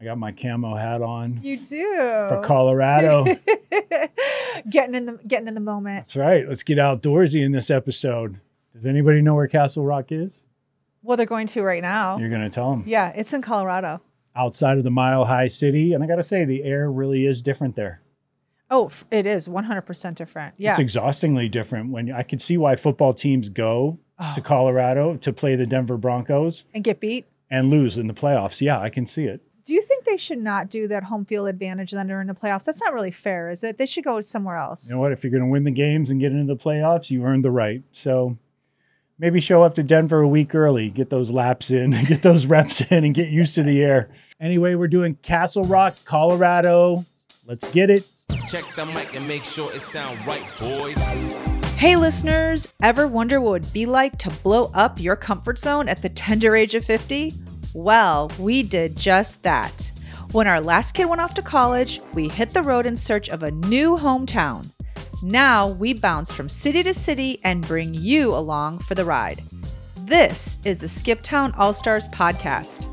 I got my camo hat on You do. for Colorado. getting in the getting in the moment. That's right. Let's get outdoorsy in this episode. Does anybody know where Castle Rock is? Well, they're going to right now. You're going to tell them. Yeah, it's in Colorado. Outside of the Mile High City. And I got to say, the air really is different there. Oh, it is 100% different. Yeah. It's exhaustingly different. When I could see why football teams go Oh. to Colorado to play the Denver Broncos and get beat. and lose in the playoffs. Yeah, I can see it. Do you think they should not do that home field advantage then during the playoffs? That's not really fair, is it? They should go somewhere else. You know what? If you're going to win the games and get into the playoffs, you earned the right. So maybe show up to Denver a week early, get those laps in, get those reps in, and get used to the air. Anyway, we're doing Castle Rock, Colorado. Let's get it. Check the mic and make sure it sound right, boys. Hey, listeners, ever wonder what it would be like to blow up your comfort zone at the tender age of 50? Well, we did just that. When our last kid went off to college, we hit the road in search of a new hometown. Now we bounce from city to city and bring you along for the ride. This is the Skip Town All Stars podcast.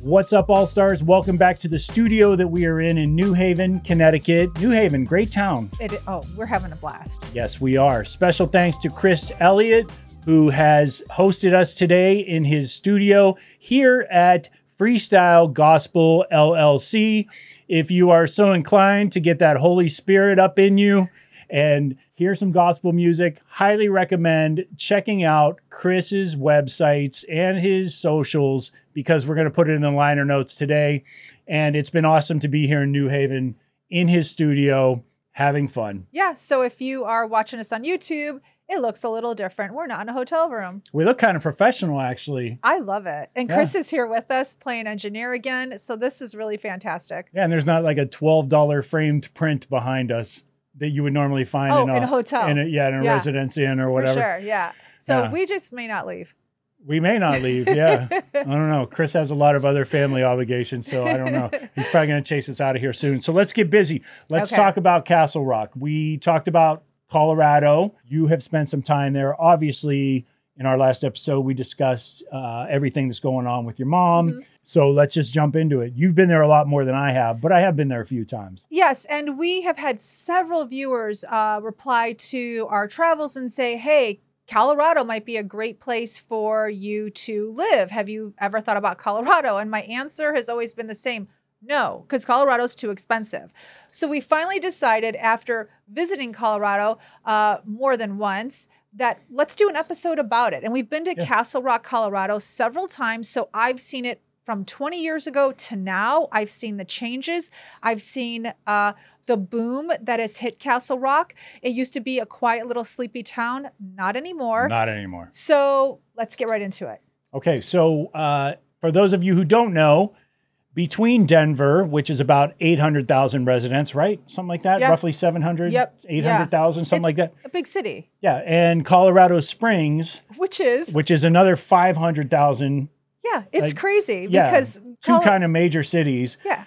What's up, All Stars? Welcome back to the studio that we are in in New Haven, Connecticut. New Haven, great town. It, oh, we're having a blast. Yes, we are. Special thanks to Chris Elliott, who has hosted us today in his studio here at Freestyle Gospel LLC. If you are so inclined to get that Holy Spirit up in you and hear some gospel music, highly recommend checking out Chris's websites and his socials because we're going to put it in the liner notes today. And it's been awesome to be here in New Haven in his studio having fun. Yeah, so if you are watching us on YouTube, it looks a little different. We're not in a hotel room. We look kind of professional, actually. I love it. And Yeah. Chris is here with us playing engineer again. So this is really fantastic. Yeah, and there's not like a twelve dollar framed print behind us that you would normally find Oh, in, a, in a hotel. in a, yeah, in a Yeah. residence inn or For whatever. sure. Yeah. So Yeah. we just may not leave. We may not leave. Yeah, I don't know. Chris has a lot of other family obligations, so I don't know. He's probably going to chase us out of here soon. So let's get busy. Let's Okay. talk about Castle Rock. We talked about Colorado. You have spent some time there. Obviously, in our last episode, we discussed uh, everything that's going on with your mom. Mm-hmm. So let's just jump into it. You've been there a lot more than I have, but I have been there a few times. Yes, and we have had several viewers uh, reply to our travels and say, "Hey, Colorado might be a great place for you to live. Have you ever thought about Colorado?" And my answer has always been the same: No, because Colorado's too expensive. So we finally decided, after visiting Colorado uh, more than once, that let's do an episode about it. And we've been to Castle Rock, Colorado several times, so I've seen it from 20 years ago to now. I've seen the changes. I've seen uh, the boom that has hit Castle Rock. It used to be a quiet little sleepy town, not anymore. Not anymore. So let's get right into it. Okay, so uh, for those of you who don't know, between Denver, which is about 800,000 residents, right? Something like that, Yeah. roughly 700, Yep, yeah. 800,000, something like It's that. A big city, Yeah, and Colorado Springs, which is, which is another 500,000, yeah, it's like, crazy yeah, because two Colo- kind of major cities. yeah.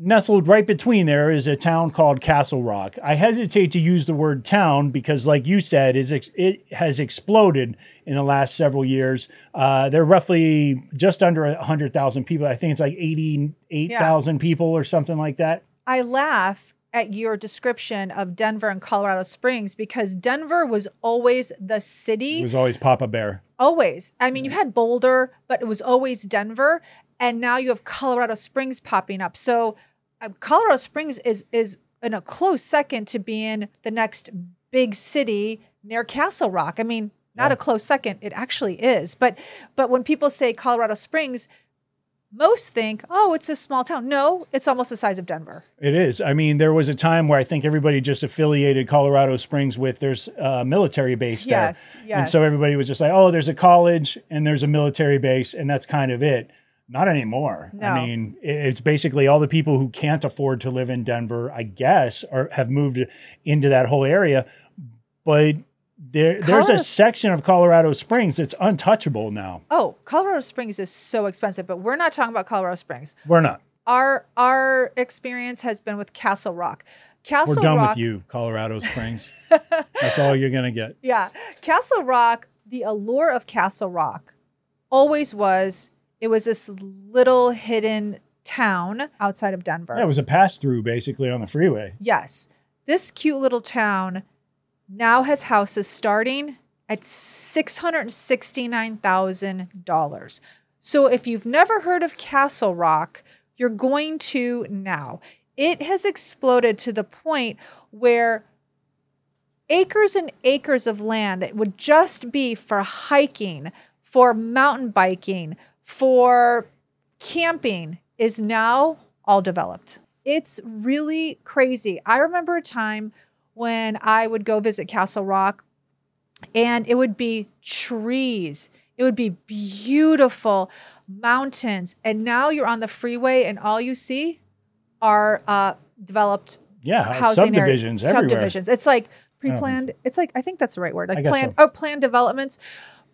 Nestled right between there is a town called Castle Rock. I hesitate to use the word town because, like you said, is it has exploded in the last several years. Uh, they're roughly just under 100,000 people. I think it's like 88,000 people or something like that. I laugh at your description of Denver and Colorado Springs because Denver was always the city. It was always Papa Bear. always. I mean, you had Boulder, but it was always Denver, and now you have Colorado Springs popping up. So Uh, Colorado Springs is is in a close second to being the next big city near Castle Rock. I mean, not Yeah. a close second, it actually is. But but when people say Colorado Springs, most think, "Oh, it's a small town." No, it's almost the size of Denver. It is. I mean, there was a time where I think everybody just affiliated Colorado Springs with there's a uh, military base there. Yes, And so everybody was just like, oh, there's a college and there's a military base, and that's kind of it. Not anymore. No. I mean, it's basically all the people who can't afford to live in Denver, I guess, or have moved into that whole area. But there, there's a section of Colorado Springs that's untouchable now. Oh, Colorado Springs is so expensive, but we're not talking about Colorado Springs. We're not. our our experience has been with Castle Rock. Castle We're done Rock, with you, Colorado Springs. that's all you're gonna get. yeah, Castle Rock. The allure of Castle Rock always was it was this little hidden town outside of Denver. Yeah, it was a pass through basically on the freeway. Yes. This cute little town now has houses starting at $669,000. So if you've never heard of Castle Rock, you're going to now. It has exploded to the point where acres and acres of land that would just be for hiking, for mountain biking, for camping is now all developed. It's really crazy. I remember a time when I would go visit Castle Rock and it would be trees. It would be beautiful mountains. And now you're on the freeway and all you see are uh, developed Yeah, housing area- subdivisions everywhere. subdivisions. It's like pre-planned. It's like I think that's the right word. Like planned so. or planned developments.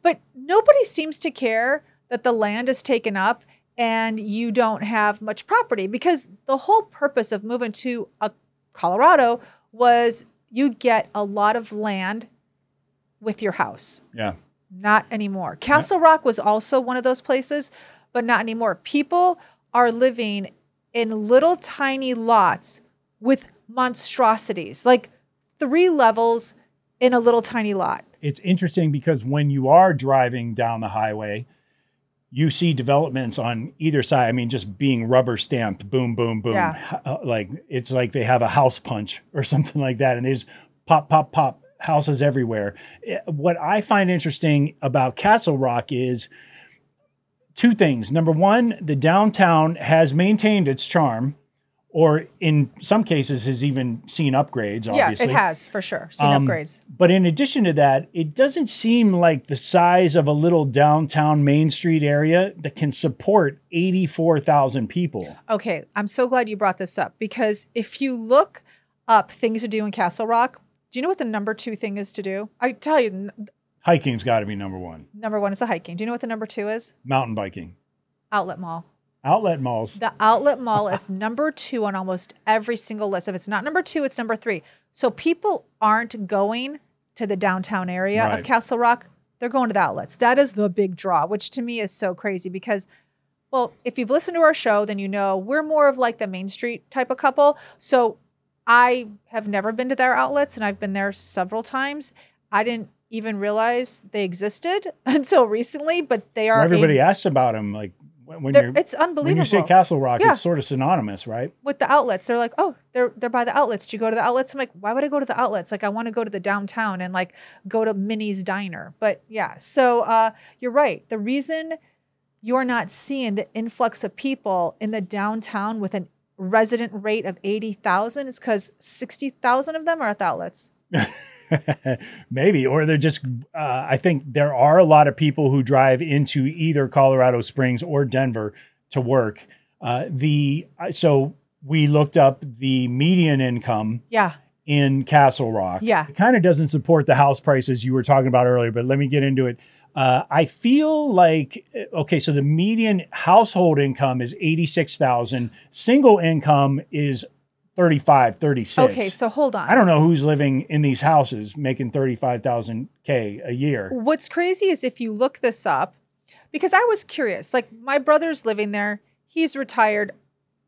But nobody seems to care that the land is taken up and you don't have much property because the whole purpose of moving to a Colorado was you'd get a lot of land with your house. Yeah. Not anymore. Castle Rock was also one of those places, but not anymore. People are living in little tiny lots with monstrosities, like three levels in a little tiny lot. It's interesting because when you are driving down the highway, you see developments on either side. I mean, just being rubber stamped, boom, boom, boom. Yeah. Uh, Like it's like they have a house punch or something like that, and they just pop, pop, pop, houses everywhere. Eh, What I find interesting about Castle Rock is two things. Number one, the downtown has maintained its charm, or in some cases has even seen upgrades. Obviously, Yeah, it has for sure. Seen Um, upgrades. But in addition to that, it doesn't seem like the size of a little downtown Main Street area that can support 84,000 people. Okay, I'm so glad you brought this up because if you look up things to do in Castle Rock, do you know what the number two thing is to do? I tell you, Hiking's got to be number one. number one is the hiking. Do you know what the number two is? Mountain biking. Outlet Mall. Outlet malls. The outlet mall is number two on almost every single list. If it's not number two, it's number three. So people aren't going to the downtown area Right. of Castle Rock. They're going to the outlets. That is the big draw, which to me is so crazy because, well, if you've listened to our show, then you know we're more of like the Main Street type of couple. So I have never been to their outlets and I've been there several times. I didn't even realize they existed until recently, but they are. a- Everybody asks about them. Like when, they're- you're it's unbelievable. when you say Castle Rock, Yeah. it's sort of synonymous, right? with the outlets. They're like, oh, they're they're by the outlets. Do you go to the outlets? I'm like, why would I go to the outlets? Like, I want to go to the downtown and like go to Minnie's Diner. But yeah, so uh, you're right. The reason you're not seeing the influx of people in the downtown with a resident rate of eighty thousand is because sixty thousand of them are at the outlets. Maybe, or they're just. Uh, I think there are a lot of people who drive into either Colorado Springs or Denver to work. Uh, the so we looked up the median income Yeah, in Castle Rock. Yeah. it kind of doesn't support the house prices you were talking about earlier. But let me get into it. Uh, I feel like okay, so the median household income is eighty six thousand. Single income is 35, 36. okay. So hold on. I don't know who's living in these houses making 35,000 K a year. What's crazy is if you look this up, because I was curious. Like my brother's living there. He's retired.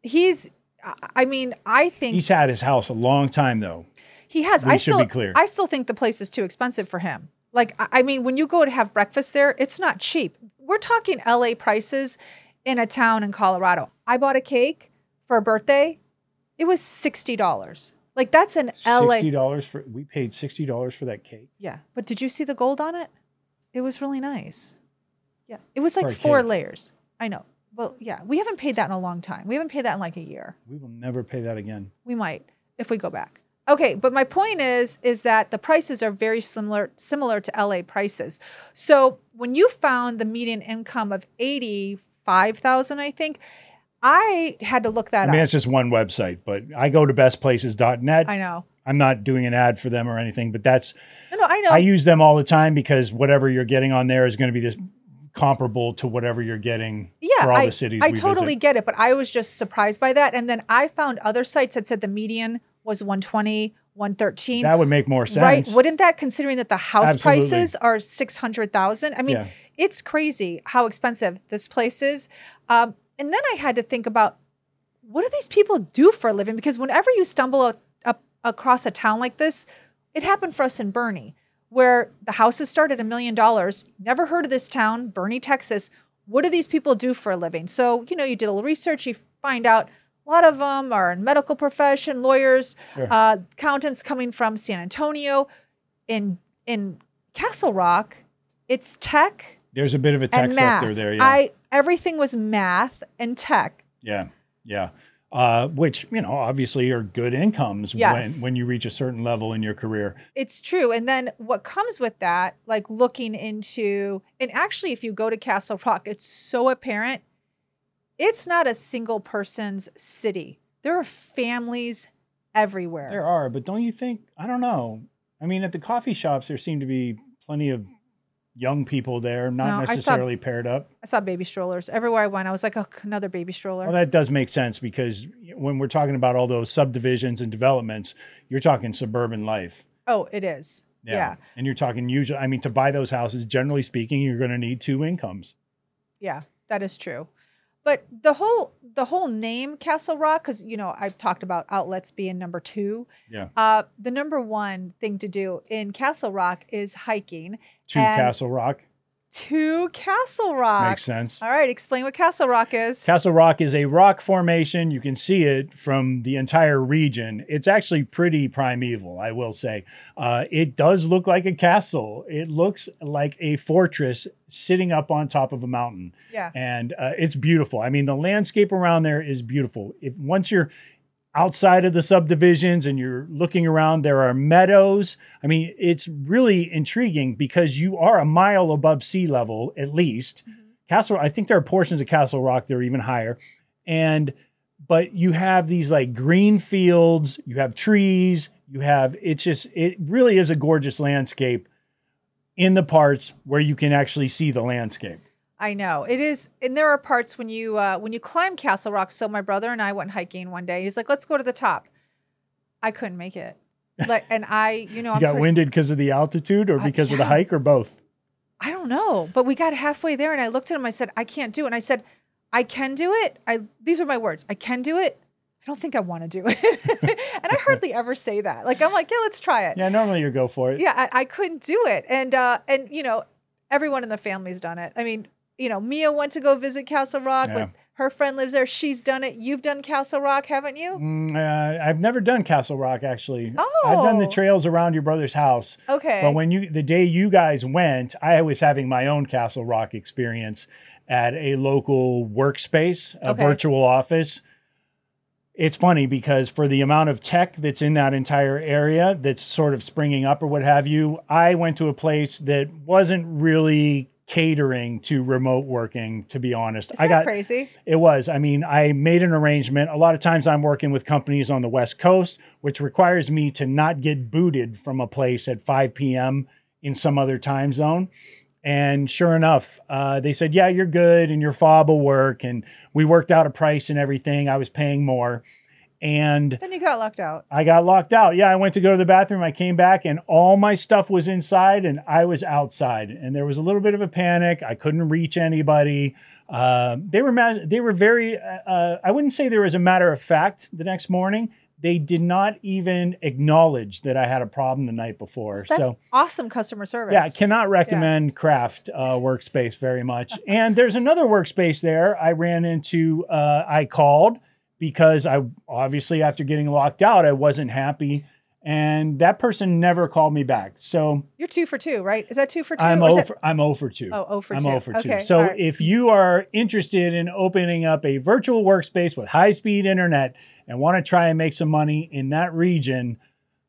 He's. I- mean, I think He's had his house a long time though. He has. We I should still, be clear. I still think the place is too expensive for him. Like, I mean, when you go to have breakfast there, it's not cheap. We're talking LA prices in a town in Colorado. I bought a cake for a birthday. It was sixty dollars. Like that's an LA. $60 for we paid $60 for that cake. Yeah, but did you see the gold on it? It was really nice. Yeah, it was like four cake. layers. I know. Well, yeah, we haven't paid that in a long time. We haven't paid that in like a year. We will never pay that again. we might if we go back. Okay, but my point is is that the prices are very similar similar to LA prices. So when you found the median income of 85,000 I think, I had to look that I mean, up. it's just one website, but I go to bestplaces.net. I know. I'm not doing an ad for them or anything, but that's No, no, I know. I use them all the time because whatever you're getting on there is going to be this comparable to whatever you're getting yeah, for all I, the cities I totally visit. get it, but I was just surprised by that. And then I found other sites that said the median was 120, 113. That would make more sense. Right. Wouldn't that, considering that the house Absolutely. prices are 600,000? I mean, Yeah. it's crazy how expensive this place is. Um, and then I had to think about what do these people do for a living? Because whenever you stumble up, up across a town like this, it happened for us in Boerne, where the houses start at a million dollars. Never heard of this town, Boerne, Texas. What do these people do for a living? So, you know, you did a little research, you find out a lot of them are in medical profession, lawyers, Sure. uh, accountants coming from San Antonio. In in Castle Rock, it's tech There's a bit of a tech sector there. Yeah. I everything was math and tech. Yeah, yeah. Uh, which you know, obviously, are good incomes Yes. when when you reach a certain level in your career. It's true. And then what comes with that, like looking into, and actually, if you go to Castle Rock, it's so apparent. It's not a single person's city. There are families everywhere. There are, but don't you think? I don't know. I mean, at the coffee shops, there seem to be plenty of young people there, not No, I saw- necessarily paired up. I saw baby strollers everywhere I went. I was like, oh, another baby stroller. Well, that does make sense because when we're talking about all those subdivisions and developments, you're talking suburban life. oh, it is. Yeah. And you're talking usually, I mean, to buy those houses, generally speaking, you're going to need two incomes. Yeah, that is true. But the whole the whole name Castle Rock, because you know I've talked about outlets being number two. Yeah. Uh, the number one thing to do in Castle Rock is hiking To And- Castle Rock. To Castle Rock. Makes sense. All right, explain what Castle Rock is. Castle Rock is a rock formation. You can see it from the entire region. It's actually pretty primeval, I will say. Uh, it does look like a castle. It looks like a fortress sitting up on top of a mountain. yeah. and uh, it's beautiful. I mean, the landscape around there is beautiful. If once you're outside of the subdivisions and you're looking around, there are meadows. I mean, it's really intriguing because you are a mile above sea level at least. Mm-hmm. Castle, I think there are portions of Castle Rock that are even higher, and but you have these like green fields, you have trees, you have it's just it really is a gorgeous landscape in the parts where you can actually see the landscape. I know it is, and there are parts when you uh, when you climb Castle Rock. So my brother and I went hiking one day. He's like, "Let's go to the top." I couldn't make it. Like, and I, you know, You got pretty- winded because of the altitude or Uh, because of the hike or both? I don't know, but we got halfway there, and I looked at him. I said, "I can't do it." And I said, "I can do it." I these are my words. I can do it. I don't think I want to do it. and I hardly ever say that. Like I'm like, yeah, let's try it. Yeah, normally you go for it. yeah I, I couldn't do it and uh and you know everyone in the family's done it i mean you know mia went to go visit castle rock with her friend lives there she's done it you've done castle rock haven't you Mm, uh, I've never done Castle Rock actually. Oh, I've done the Oh. trails around your brother's house. okay But when you the day you guys went, I was having my own Castle Rock experience at a local workspace, a Okay. virtual office. It's funny because for the amount of tech that's in that entire area that's sort of springing up or what have you, I went to a place that wasn't really catering to remote working to be honest. is I got crazy it was. I mean, I made an arrangement. A lot of times I'm working with companies on the West Coast, which requires me to not get booted from a place at 5 p.m. in some other time zone. And sure enough, uh, they said, Yeah, you're good and your fob will work. And we worked out a price and everything. I was paying more. And then you got locked out I got locked out. Yeah, I went to go to the bathroom. I came back and all my stuff was inside and I was outside. And there was a little bit of a panic. I couldn't reach anybody. Uh, they were ma- they were very. Uh, uh, I wouldn't say there was a matter of fact. The next morning, they did not even acknowledge that I had a problem the night before. that's so awesome customer service yeah, I cannot recommend Craft uh, Workspace very much. and there's another workspace there I ran into. Uh, I called because I obviously after getting locked out, I wasn't happy, and that person never called me back. So you're two for two right is that two for 2 I'm over. it- I'm over two. oh oh for I'm two over two. okay So right. if you are interested in opening up a virtual workspace with high speed internet and want to try and make some money in that region,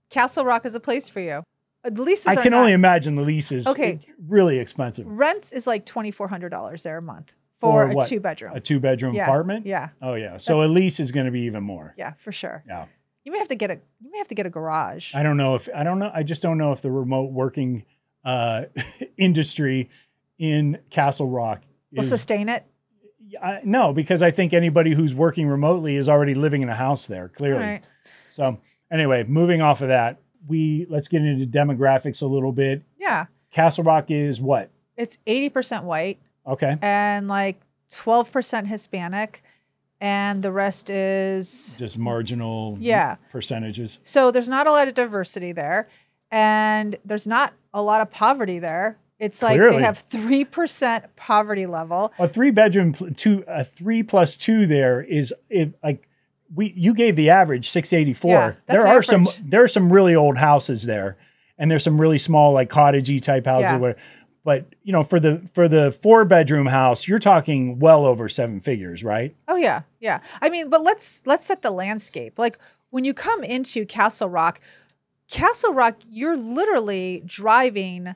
castle rock is a place for you Uh, the leases I can not- only imagine the leases. Okay. really expensive. rents is like $2400 there a month for, For a what? two bedroom A two bedroom yeah apartment. yeah Oh yeah. So a That's- lease is going to be even more. yeah for sure Yeah. you may have to get a you may have to get a garage I don't know if I don't know. I just don't know if the remote working uh, industry in Castle Rock will is sustain it I, no, because I think anybody who's working remotely is already living in a house there. Clearly. right So anyway, moving off of that, we let's get into demographics a little bit. yeah Castle Rock is what? it's 80% white Okay. and like 12% Hispanic. and the rest is Just marginal Yeah. percentages. so there's not a lot of diversity there, and there's not a lot of poverty there. It's like Clearly. they have three percent poverty level. A three bedroom, two, a three plus two there is it, like we. You gave the average six eighty four. Yeah, that's there are some. There are some really old houses there, and there's some really small like cottagey type houses. Yeah. Where, but you know, for the for the four bedroom house, you're talking well over seven figures, right? Oh yeah, yeah. I mean, but let's let's set the landscape. Like when you come into Castle Rock, Castle Rock, you're literally driving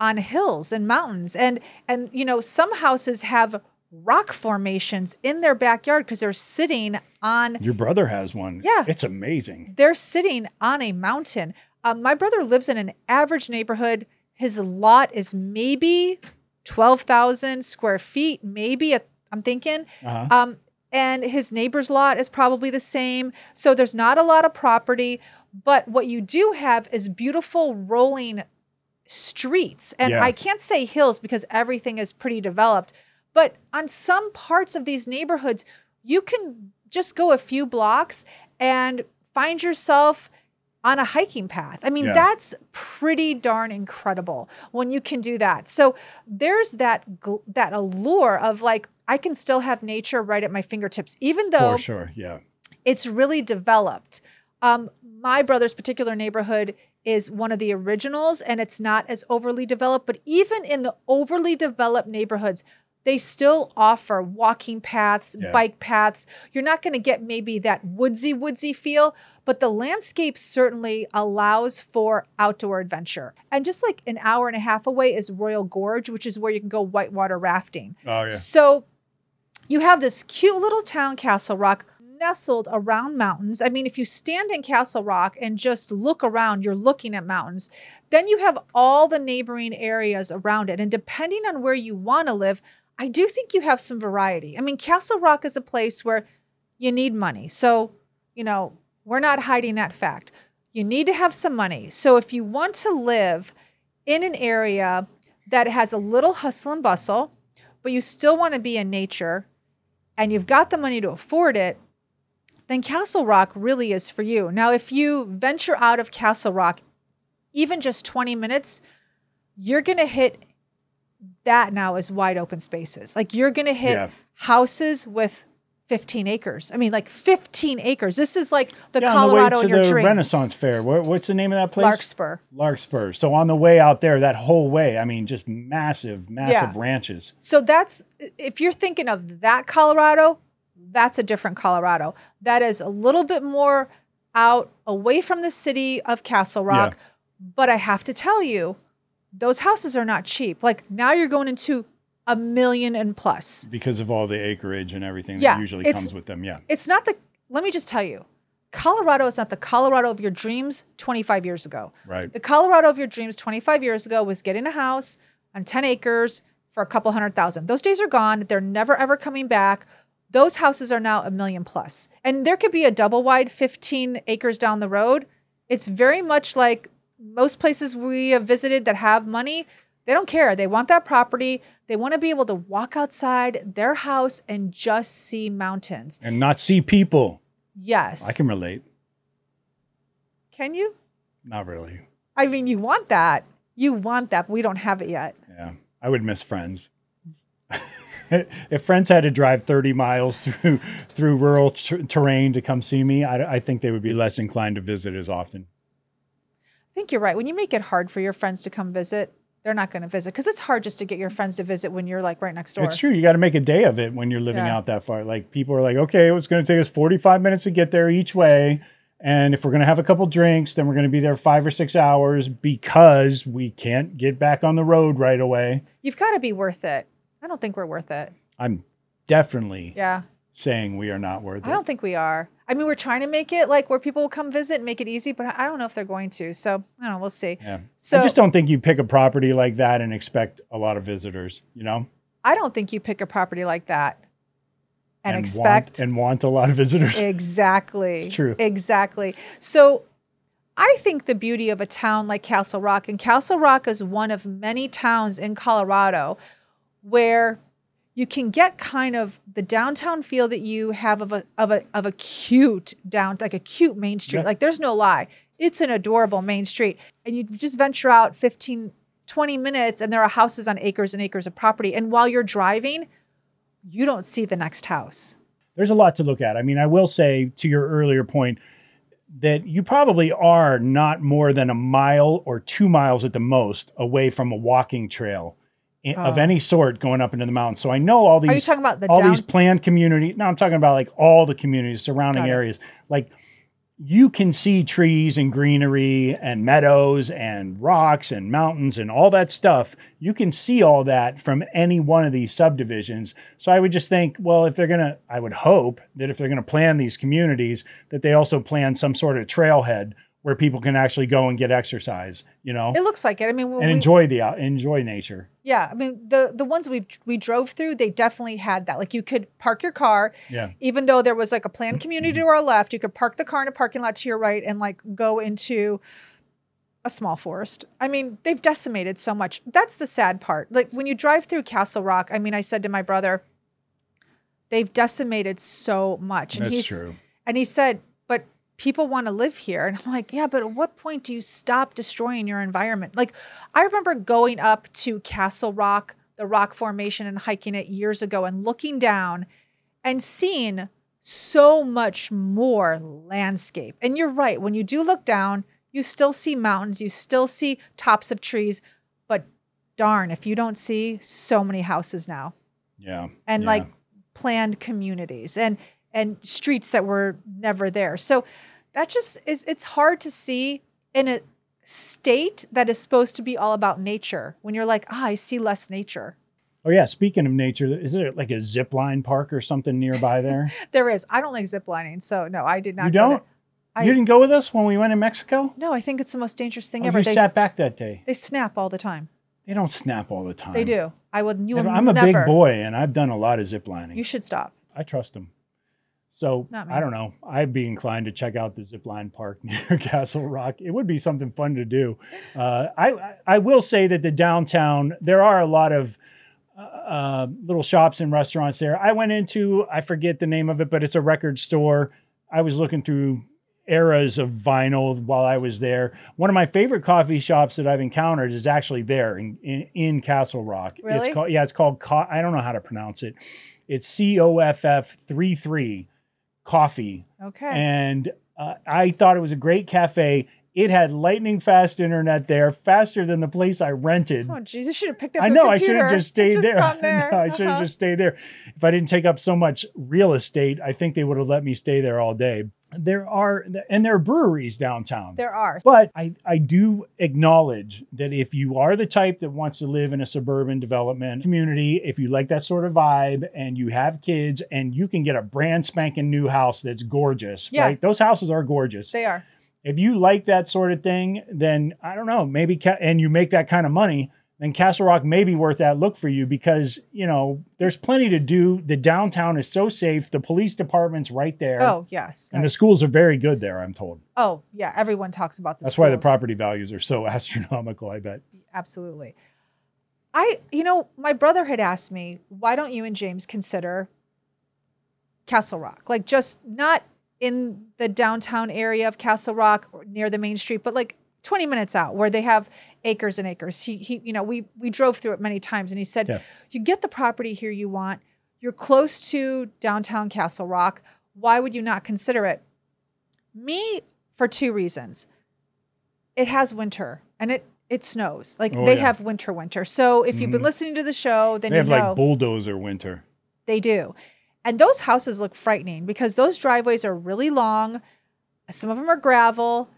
on hills and mountains, and and you know some houses have rock formations in their backyard because they're sitting on Your brother has one. Yeah. it's amazing. they're sitting on a mountain. Um, my brother lives in an average neighborhood. His lot is maybe twelve thousand square feet, maybe. i I'm thinking. Uh-huh. Um, and his neighbor's lot is probably the same. So there's not a lot of property, but what you do have is beautiful rolling streets. And Yeah. I can't say hills because everything is pretty developed, but on some parts of these neighborhoods, you can just go a few blocks and find yourself on a hiking path. I mean, Yeah. that's pretty darn incredible when you can do that. So there's that gl- that allure of like I can still have nature right at my fingertips, even though For sure, yeah. it's really developed. Um, my brother's particular neighborhood is one of the originals and it's not as overly developed, but even in the overly developed neighborhoods, they still offer walking paths, Yeah. bike paths. You're not going to get maybe that woodsy, woodsy feel, but the landscape certainly allows for outdoor adventure. And just like an hour and a half away is Royal Gorge, which is where you can go whitewater rafting. Oh yeah. So you have this cute little town, Castle Rock, nestled around mountains. I mean, if you stand in Castle Rock and just look around, you're looking at mountains. Then you have all the neighboring areas around it. And depending on where you want to live, I do think you have some variety. I mean, Castle Rock is a place where you need money. So, you know, we're not hiding that fact. You need to have some money. So, if you want to live in an area that has a little hustle and bustle, but you still want to be in nature and you've got the money to afford it, then Castle Rock really is for you. Now, if you venture out of Castle Rock, even just 20 minutes, you're going to hit that now is wide open spaces. Like you're going to hit Yeah. houses with 15 acres. I mean, like 15 acres. This is like the yeah, Colorado in the your the dreams. Renaissance Fair. What, what's the name of that place? Larkspur. Larkspur. So on the way out there, that whole way, I mean, just massive, massive Yeah. ranches. So that's if you're thinking of that Colorado, that's a different Colorado. That is a little bit more out away from the city of Castle Rock. But I have to tell you, those houses are not cheap. Like now you're going into a million and plus. because of all the acreage and everything Yeah, that usually comes with them. Yeah. It's not the let me just tell you, Colorado is not the Colorado of your dreams 25 years ago. Right. The Colorado of your dreams 25 years ago was getting a house on 10 acres for a couple hundred thousand. Those days are gone. They're never ever coming back. Those houses are now a million plus. And there could be a double wide 15 acres down the road. It's very much like most places we have visited that have money. They don't care. They want that property. They want to be able to walk outside their house and just see mountains. And not see people. Yes. I can relate. Can you? Not really. I mean, you want that. You want that, but we don't have it yet. Yeah. I would miss friends. if friends had to drive 30 miles through through rural ter- terrain to come see me, I, I think they would be less inclined to visit as often. I think you're right. When you make it hard for your friends to come visit, they're not going to visit because it's hard just to get your friends to visit when you're like right next door. It's true. You got to make a day of it when you're living Yeah. out that far. Like people are like, okay, it's going to take us 45 minutes to get there each way. And if we're going to have a couple drinks, then we're going to be there five or six hours because we can't get back on the road right away. You've got to be worth it. I don't think we're worth it. I'm definitely Yeah. Saying we are not worth it. I don't think we are. I mean, we're trying to make it like where people will come visit and make it easy, but I don't know if they're going to. So I don't know. We'll see. yeah. So I just don't think you pick a property like that and expect a lot of visitors, you know? I don't think you pick a property like that and, want- expect and want a lot of visitors. Exactly. It's true. Exactly. So I think the beauty of a town like Castle Rock, and Castle Rock is one of many towns in Colorado where you can get kind of the downtown feel that you have of a of a of a cute down like a cute main street. Yeah. Like there's no lie. It's an adorable main street. And you just venture out 15 20 minutes and there are houses on acres and acres of property. And while you're driving, you don't see the next house. there's a lot to look at. I mean, I will say to your earlier point that you probably are not more than a mile or two miles at the most away from a walking trail i- of Oh. any sort going up into the mountains. So I know all these Are you talking about the all down these planned community. No, I'm talking about like all the communities surrounding areas. Like you can see trees and greenery and meadows and rocks and mountains and all that stuff. You can see all that from any one of these subdivisions. So I would just think, well, if they're going to, I would hope that if they're going to plan these communities, that they also plan some sort of trailhead where people can actually go and get exercise, you know, it looks like it. I mean, and we- enjoy the out enjoy nature. Yeah, I mean the the ones we we drove through, they definitely had that. Like you could park your car, Yeah. even though there was like a planned community to our left, you could park the car in a parking lot to your right and like go into a small forest. I mean, they've decimated so much. That's the sad part. Like when you drive through Castle Rock, I mean, I said to my brother, they've decimated so much. And That's he's true. and he said, people want to live here. And I'm like, yeah, but at what point do you stop destroying your environment? Like, I remember going up to Castle Rock, the rock formation, and hiking it years ago and looking down and seeing so much more landscape. And you're right. When you do look down, you still see mountains, you still see tops of trees. But darn, if you don't see so many houses now Yeah. and Yeah. like planned communities and and streets that were never there. So that just is it's hard to see in a state that is supposed to be all about nature when you're like, ah, I see less nature. Oh yeah, speaking of nature, is there like a zip line park or something nearby there? There is. I don't like zip lining, so no, I did not. you don't? I- you didn't go with us when we went to Mexico? No, I think it's the most dangerous thing Oh, ever. you They sat s- back that day. they snap all the time. They don't snap all the time. They do. I would. You will I'm a never. big boy and I've done a lot of zip lining. You should stop. I trust them. So I don't know. I'd be inclined to check out the zip line park near Castle Rock. It would be something fun to do. Uh, I I- I will say that the downtown there are a lot of uh, little shops and restaurants there. I went into I forget the name of it, but it's a record store. I was looking through eras of vinyl while I was there. One of my favorite coffee shops that I've encountered is actually there in in, in Castle Rock. Really? It's called yeah, it's called Co- I don't know how to pronounce it. It's C O F F three three coffee Okay. and uh, I thought it was a great cafe. It had lightning fast internet there, faster than the place I rented. oh, jeez, you should have picked up. I know I should have just stayed and there. I there. know, I should have Uh-huh. just stayed there. If I didn't take up so much real estate, I think they would have let me stay there all day. There are and there are breweries downtown. There are. But I, I do acknowledge that if you are the type that wants to live in a suburban development community, if you like that sort of vibe and you have kids and you can get a brand spanking new house that's gorgeous, Yeah. right? Those houses are gorgeous. They are. if you like that sort of thing, then I don't know, maybe, ca- and you make that kind of money, then Castle Rock may be worth that look for you because, you know, there's plenty to do. The downtown is so safe. The police department's right there. Oh yes. And the schools are very good there, I'm told. oh yeah. Everyone talks about the That's why the property values are so astronomical, I bet. absolutely. I, you know, my brother had asked me, why don't you and James consider Castle Rock? Like just not in the downtown area of Castle Rock or near the main street, but like 20 minutes out where they have acres and acres. He, he you know, we we drove through it many times and he said, Yeah. you get the property here you want. You're close to downtown Castle Rock. Why would you not consider it? Me, for two reasons. It has winter and it it snows. Like Oh, they yeah. have winter winter. So if you've been Mhm. listening to the show, then They have know like bulldozer winter. they do. And those houses look frightening because those driveways are really long. Some of them are gravel.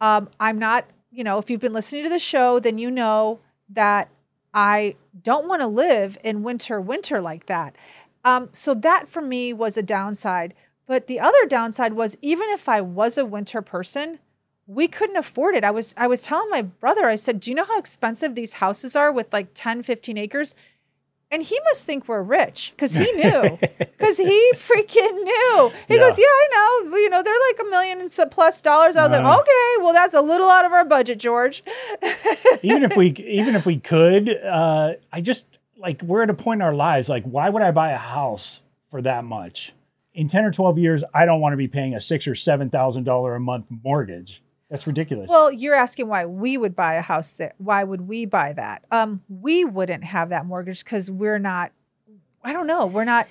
Um, I'm not, you know, if you've been listening to the show, then you know that I don't want to live in winter, winter like that. Um, so that for me was a downside. But the other downside was even if I was a winter person, we couldn't afford it. I was I was telling my brother, I said, "Do you know how expensive these houses are with like 10, 15 acres?" And he must think we're rich because he knew. Because he freaking knew. He Yeah. goes, Yeah, I know. You know, they're like a million and plus dollars. I was Uh-huh. like, Okay, well, that's a little out of our budget, George. even if we even if we could, uh, I just like we're at a point in our lives like why would I buy a house for that much? In 10 or 12 years, I don't want to be paying a 6 or 7,000 dollar a month mortgage. That's ridiculous. Well, you're asking why we would buy a house there. Why would we buy that? Um, we wouldn't have that mortgage because we're not. I don't know. We're not.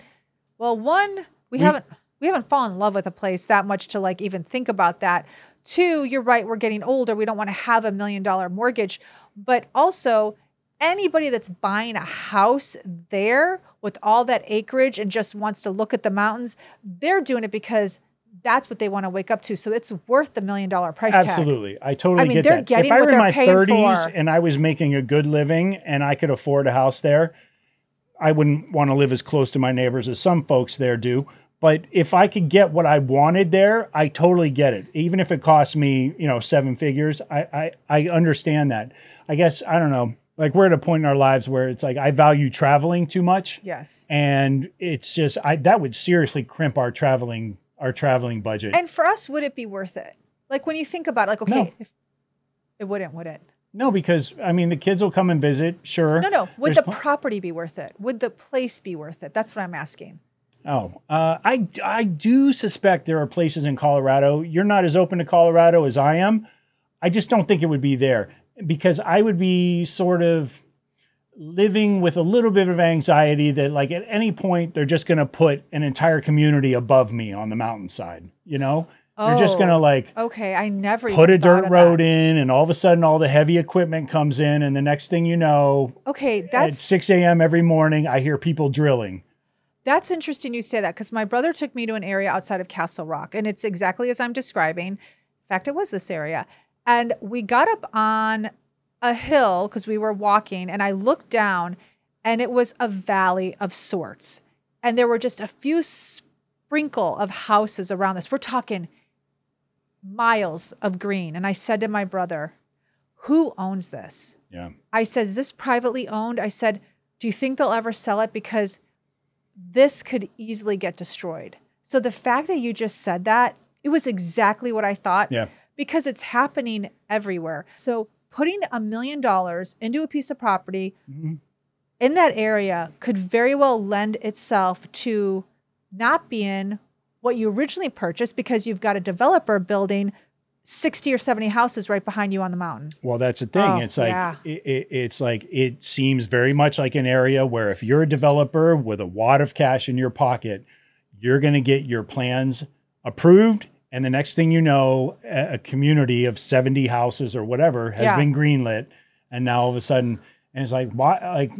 Well, one, we, We- haven't we haven't fallen in love with a place that much to like even think about that. Two, you're right. We're getting older. We don't want to have a million dollar mortgage, but also anybody that's buying a house there with all that acreage and just wants to look at the mountains, they're doing it because that's what they want to wake up to. So it's worth the million dollar price tag. Absolutely. I totally I mean, get they're that. getting if I were in my 30s for. and I was making a good living and I could afford a house there, I wouldn't want to live as close to my neighbors as some folks there do. But if I could get what I wanted there, I totally get it. Even if it cost me, you know, seven figures, I I, I understand that. I guess I don't know. Like we're at a point in our lives where it's like I value traveling too much Yes. and it's just I that would seriously crimp our traveling our traveling budget. And for us, would it be worth it? Like when you think about it, like, okay, No. if, it wouldn't, would it? no, because I mean the kids will come and visit, sure. No, no. Would There's the pl- property be worth it? Would the place be worth it? That's what I'm asking. Oh, uh, I I do suspect there are places in Colorado. You're not as open to Colorado as I am. I just don't think it would be there because I would be sort of living with a little bit of anxiety that like at any point they're just going to put an entire community above me on the mountainside. You know, they're just going to Oh, like Okay, I never put a dirt road that. in, and all of a sudden all the heavy equipment comes in, and the next thing you know, Okay, that's at that's 6 a.m. every morning, I hear people drilling. That's interesting you say that because my brother took me to an area outside of Castle Rock, and it's exactly as I'm describing. In fact, it was this area. And we got up on a hill because we were walking, and I looked down, and it was a valley of sorts. And there were just a few sprinkle of houses around this. We're talking miles of green. And I said to my brother, Who owns this? Yeah. I said, Is this privately owned? I said, Do you think they'll ever sell it? Because this could easily get destroyed. So the fact that you just said that, it was exactly what I thought. Yeah. Because it's happening everywhere. So putting a million dollars into a piece of property mm-hmm. in that area could very well lend itself to not being what you originally purchased because you've got a developer building 60 or 70 houses right behind you on the mountain. Well, that's the thing. Oh, it's like yeah. it, it, it's like it seems very much like an area where if you're a developer with a wad of cash in your pocket, you're going to get your plans approved, and the next thing you know, a, community of 70 houses or whatever has Yeah. been greenlit, and now all of a sudden, and it's like why, like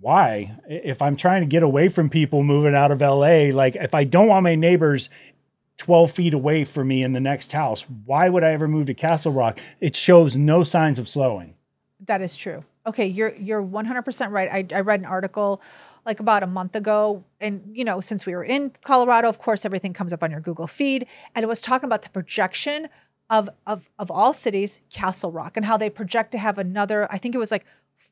why? If I'm trying to get away from people moving out of LA, like if I don't want my neighbors 12 feet away from me in the next house. Why would I ever move to Castle Rock? It shows no signs of slowing. That is true. Okay, you're you're 100% right. I, I read an article like about a month ago and you know, since we were in Colorado, of course everything comes up on your Google feed and it was talking about the projection of of of all cities, Castle Rock and how they project to have another I think it was like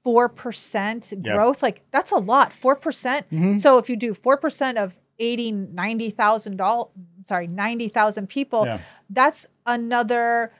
4% Yeah. growth. Like that's a lot, 4%. Mm-hmm. So if you do 4% of 80 90,000 dollars sorry, 90,000 people, Yeah. that's another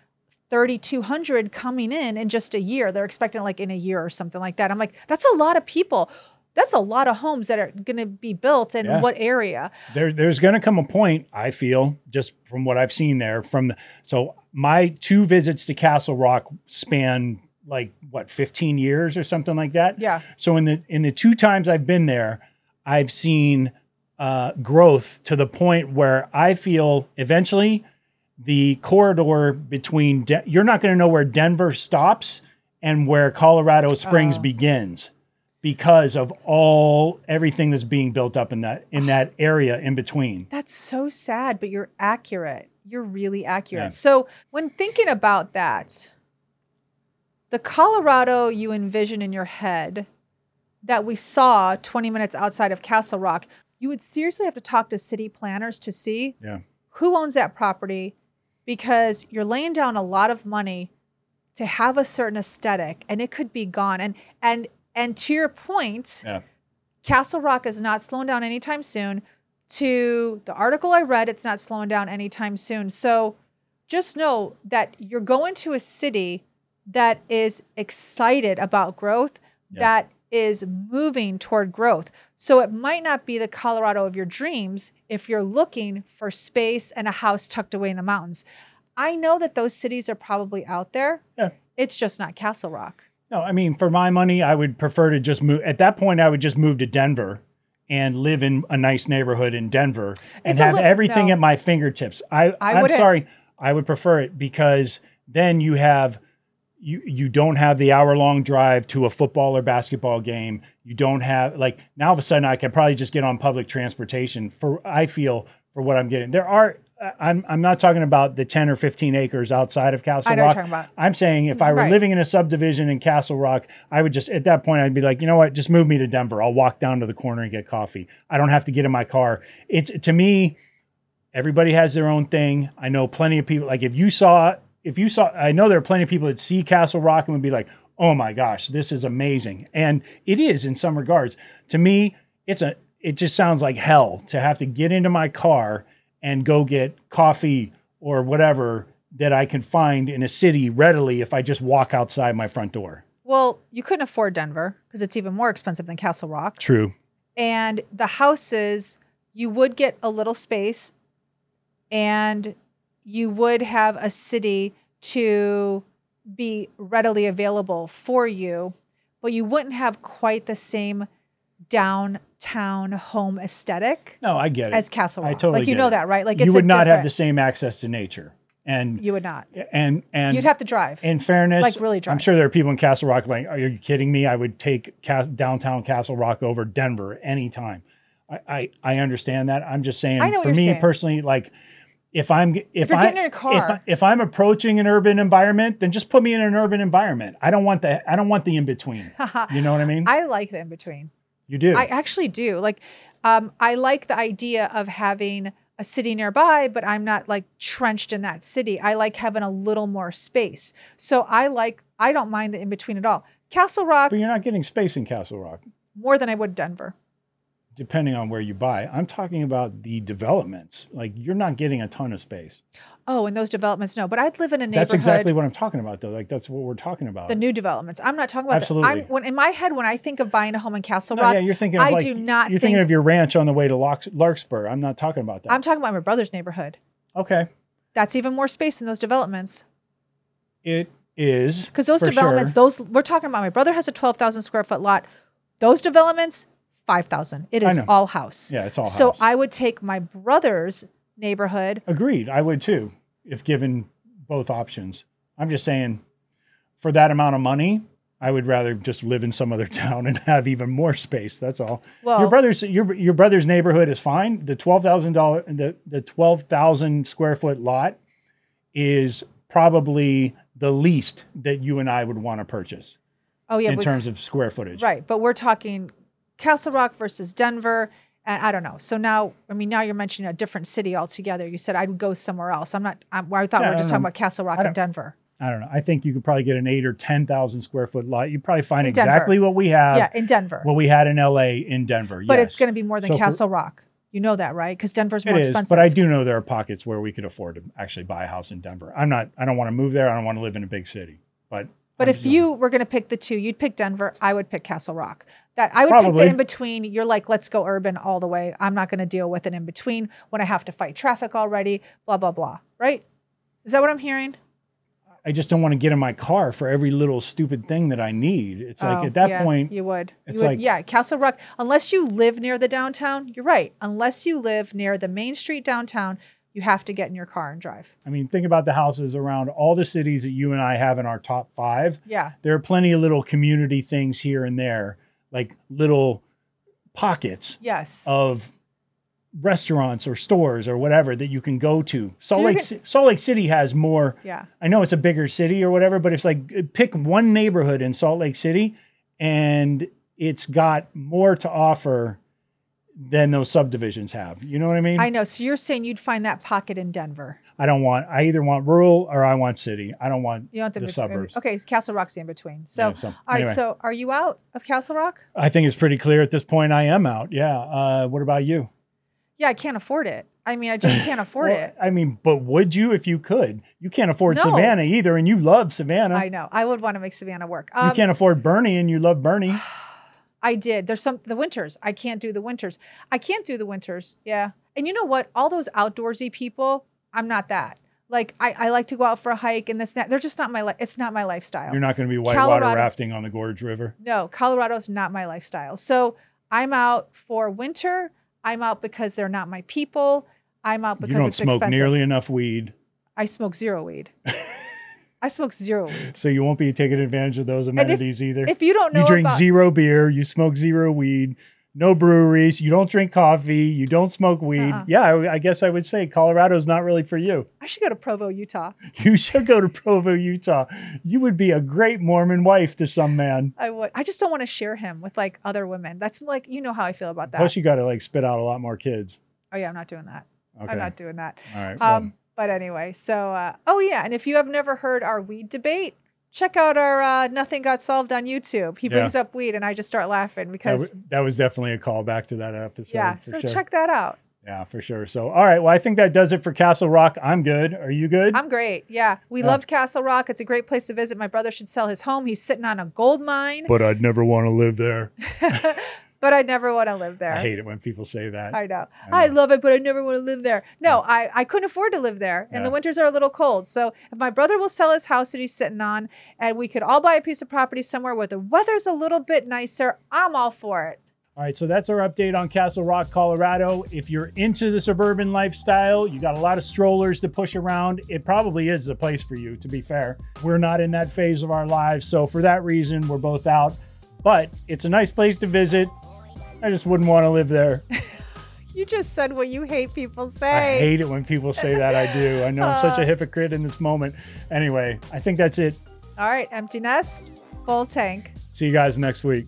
3,200 coming in in just a year. They're expecting like in a year or something like that. I'm like, that's a lot of people. That's a lot of homes that are going to be built in Yeah. what area? There, there's going to come a point, I feel, just from what I've seen there. From the, so my two visits to Castle Rock span like what 15 years or something like that. Yeah. So in the in the two times I've been there, I've seen uh, growth to the point where I feel eventually the corridor between De- you're not going to know where Denver stops and where Colorado Springs begins because of all everything that's being built up in that in that area in between. That's so sad, but you're accurate. You're really accurate. Yeah. So, when thinking about that, the Colorado you envision in your head that we saw 20 minutes outside of Castle Rock, you would seriously have to talk to city planners to see Yeah. who owns that property because you're laying down a lot of money to have a certain aesthetic and it could be gone and and and to your point Yeah. Castle Rock is not slowing down anytime soon. To the article I read, it's not slowing down anytime soon. So just know that you're going to a city that is excited about growth, Yeah. that is moving toward growth. So it might not be the Colorado of your dreams if you're looking for space and a house tucked away in the mountains. I know that those cities are probably out there. Yeah. It's just not Castle Rock. No, I mean, for my money, I would prefer to just move. At that point, I would just move to Denver and live in a nice neighborhood in Denver and It's have lit- everything no. at my fingertips. I, I I'm sorry, I would prefer it because then you have you you don't have the hour long drive to a football or basketball game. You don't have like now all of a sudden I could probably just get on public transportation for I feel for what I'm getting. There are I'm I'm not talking about the 10 or 15 acres outside of Castle I know what Rock. you're talking about. I'm saying if I were Right. living in a subdivision in Castle Rock, I would just at that point I'd be like, you know what, just move me to Denver. I'll walk down to the corner and get coffee. I don't have to get in my car. It's to me, everybody has their own thing. I know plenty of people. Like if you saw, if you saw, I know there are plenty of people that see Castle Rock and would be like, oh my gosh, this is amazing, and it is in some regards. To me, it's a, it just sounds like hell to have to get into my car and go get coffee or whatever that I can find in a city readily if I just walk outside my front door. Well, you couldn't afford Denver because it's even more expensive than Castle Rock. True. and the houses you would get a little space and you would have a city to be readily available for you but you wouldn't have quite the same downtown home aesthetic No, I get it. as Castle I Rock. totally like you know it. that, right? Like you would not have the same access to nature, and You would not. and and You'd have to drive. In fairness, Like, really drive. I'm sure there are people in Castle Rock like, are you kidding me? I would take downtown Castle Rock over Denver anytime. I, I I understand that. I'm just saying I know for me saying. personally, like if I'm if, you're I getting in your car- if, if I'm approaching an urban environment, then just put me in an urban environment. I don't want the I don't want the in between. you know what I mean? I like the in between. You do. I actually do. Like, um, I like the idea of having a city nearby, but I'm not like trenched in that city. I like having a little more space. So I like, I don't mind the in between at all. Castle Rock but you're not getting space in Castle Rock. more than I would Denver. Depending on where you buy. I'm talking about the developments. Like you're not getting a ton of space. Oh, and those developments, no. But I'd live in a neighborhood. That's exactly what I'm talking about, though. Like that's what we're talking about. the new developments. I'm not talking about. The, Absolutely. I'm, when in my head, when I think of buying a home in Castle No, Rock, yeah, you're thinking. Of I like, do not You're think. thinking of your ranch on the way to Larkspur. I'm not talking about that. I'm talking about my brother's neighborhood. okay, That's even more space in those developments. it is Because those developments, sure. those we're talking about. My brother has a twelve thousand square foot lot. Those developments, five thousand. It is all house. Yeah, it's all So house. I would take my brother's neighborhood. Agreed. I would too, if given both options. I'm just saying, for that amount of money, I would rather just live in some other town and have even more space. That's all. Well- your brother's your your brother's neighborhood is fine. The twelve thousand dollar the the twelve thousand square foot lot is probably the least that you and I would want to purchase Oh yeah, in terms of square footage. right. But we're talking Castle Rock versus Denver. And I don't know. So now, I mean, now you're mentioning a different city altogether. You said I would go somewhere else. I'm not. I'm, I thought Yeah, we were just don't talking about Castle Rock and Denver. I don't know. I think you could probably get an eight or ten thousand square foot lot. You'd probably find In Denver. exactly what we have. yeah, in Denver. what we had in LA in Denver. but yes. it's going to be more than So for- Castle Rock. You know that, right? Because Denver's It more is, expensive. but I do know there are pockets where we could afford to actually buy a house in Denver. I'm not. I don't want to move there. I don't want to live in a big city. But But if you were going to pick the two, you'd pick Denver. I would pick Castle Rock. That I would pick the in between. You're like, let's go urban all the way. I'm not going to deal with an in between when I have to fight traffic already. Blah blah blah. Right? Is that what I'm hearing? I just don't want to get in my car for every little stupid thing that I need. It's like Oh, at that yeah, point, you would. You it's would. like- yeah, Castle Rock. Unless you live near the downtown, you're right. Unless you live near the main street downtown, you have to get in your car and drive. I mean, think about the houses around all the cities that you and I have in our top five. Yeah. There are plenty of little community things here and there, like little pockets Yes. of restaurants or stores or whatever that you can go to. Salt you Lake can- Salt Lake City has more yeah. I know it's a bigger city or whatever, but it's like pick one neighborhood in Salt Lake City and it's got more to offer than those subdivisions have. You know what I mean? I know. So you're saying you'd find that pocket in Denver. I don't want I either want rural or I want city. I don't want You to the be- suburbs. Okay, so Castle Rock's in between. So, Yeah, so, all right. anyway. So, are you out of Castle Rock? I think it's pretty clear at this point I am out. Yeah. Uh, what about you? Yeah, I can't afford it. I mean, I just can't afford Well, it. I mean, but would you if you could? You can't afford No. Savannah either, and you love Savannah. I know. I would want to make Savannah work. you Um, can't afford Boerne, and you love Boerne. I did. There's some the winters. I can't do the winters. I can't do the winters. Yeah. And you know what? All those outdoorsy people, I'm not that. Like I, I like to go out for a hike and this that. They're just not my li- it's not my lifestyle. You're not going to be whitewater Colorado- rafting on the Gorge River. No, Colorado's not my lifestyle. So I'm out for winter. I'm out because they're not my people. I'm out because you don't it's smoke expensive. nearly enough weed, I smoke zero weed. I smoke zero weed. so you won't be taking advantage of those if- amenities either. If you don't know you drink about, zero beer, you smoke zero weed, no breweries, you don't drink coffee, you don't smoke weed. Uh-uh. Yeah, I, I guess I would say Colorado's not really for you. I should go to Provo, Utah. You should go to Provo, Utah. You would be a great Mormon wife to some man. I would. I just don't want to share him with like other women. That's like you know how I feel about that. Plus, you got to like spit out a lot more kids. oh yeah, I'm not doing that. Okay. I'm not doing that. All right. well, Um, but anyway, so uh, oh yeah, and if you have never heard our weed debate, check out our uh, Nothing Got Solved on YouTube. He Yeah. brings up weed, and I just start laughing that, because w- that was definitely a callback to that episode. yeah. So sure. check that out. Yeah, for sure. So, all right. Well, I think that does it for Castle Rock. I'm good. Are you good? I'm great. Yeah, we Yeah. loved Castle Rock. It's a great place to visit. My brother should sell his home. He's sitting on a gold mine, but I'd never want to live there. but I'd never want to live there. I hate it when people say that. I know. I I, love it, but I never want to live there. No, I, I couldn't afford to live there. And the winters are a little cold. So if my brother will sell his house that he's sitting on and we could all buy a piece of property somewhere where the weather's a little bit nicer, I'm all for it. All right, so that's our update on Castle Rock, Colorado. If you're into the suburban lifestyle, you got a lot of strollers to push around. It probably is the place for you, to be fair. We're not in that phase of our lives, so for that reason, we're both out. But it's a nice place to visit. I just wouldn't want to live there. You just said what you hate people say. I hate it when people say that. I do. I know I'm such a Uh. hypocrite in this moment. Anyway, I think that's it. all right, empty nest, full tank. See you guys next week.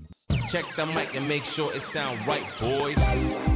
Check the mic and make sure it sound right, boys.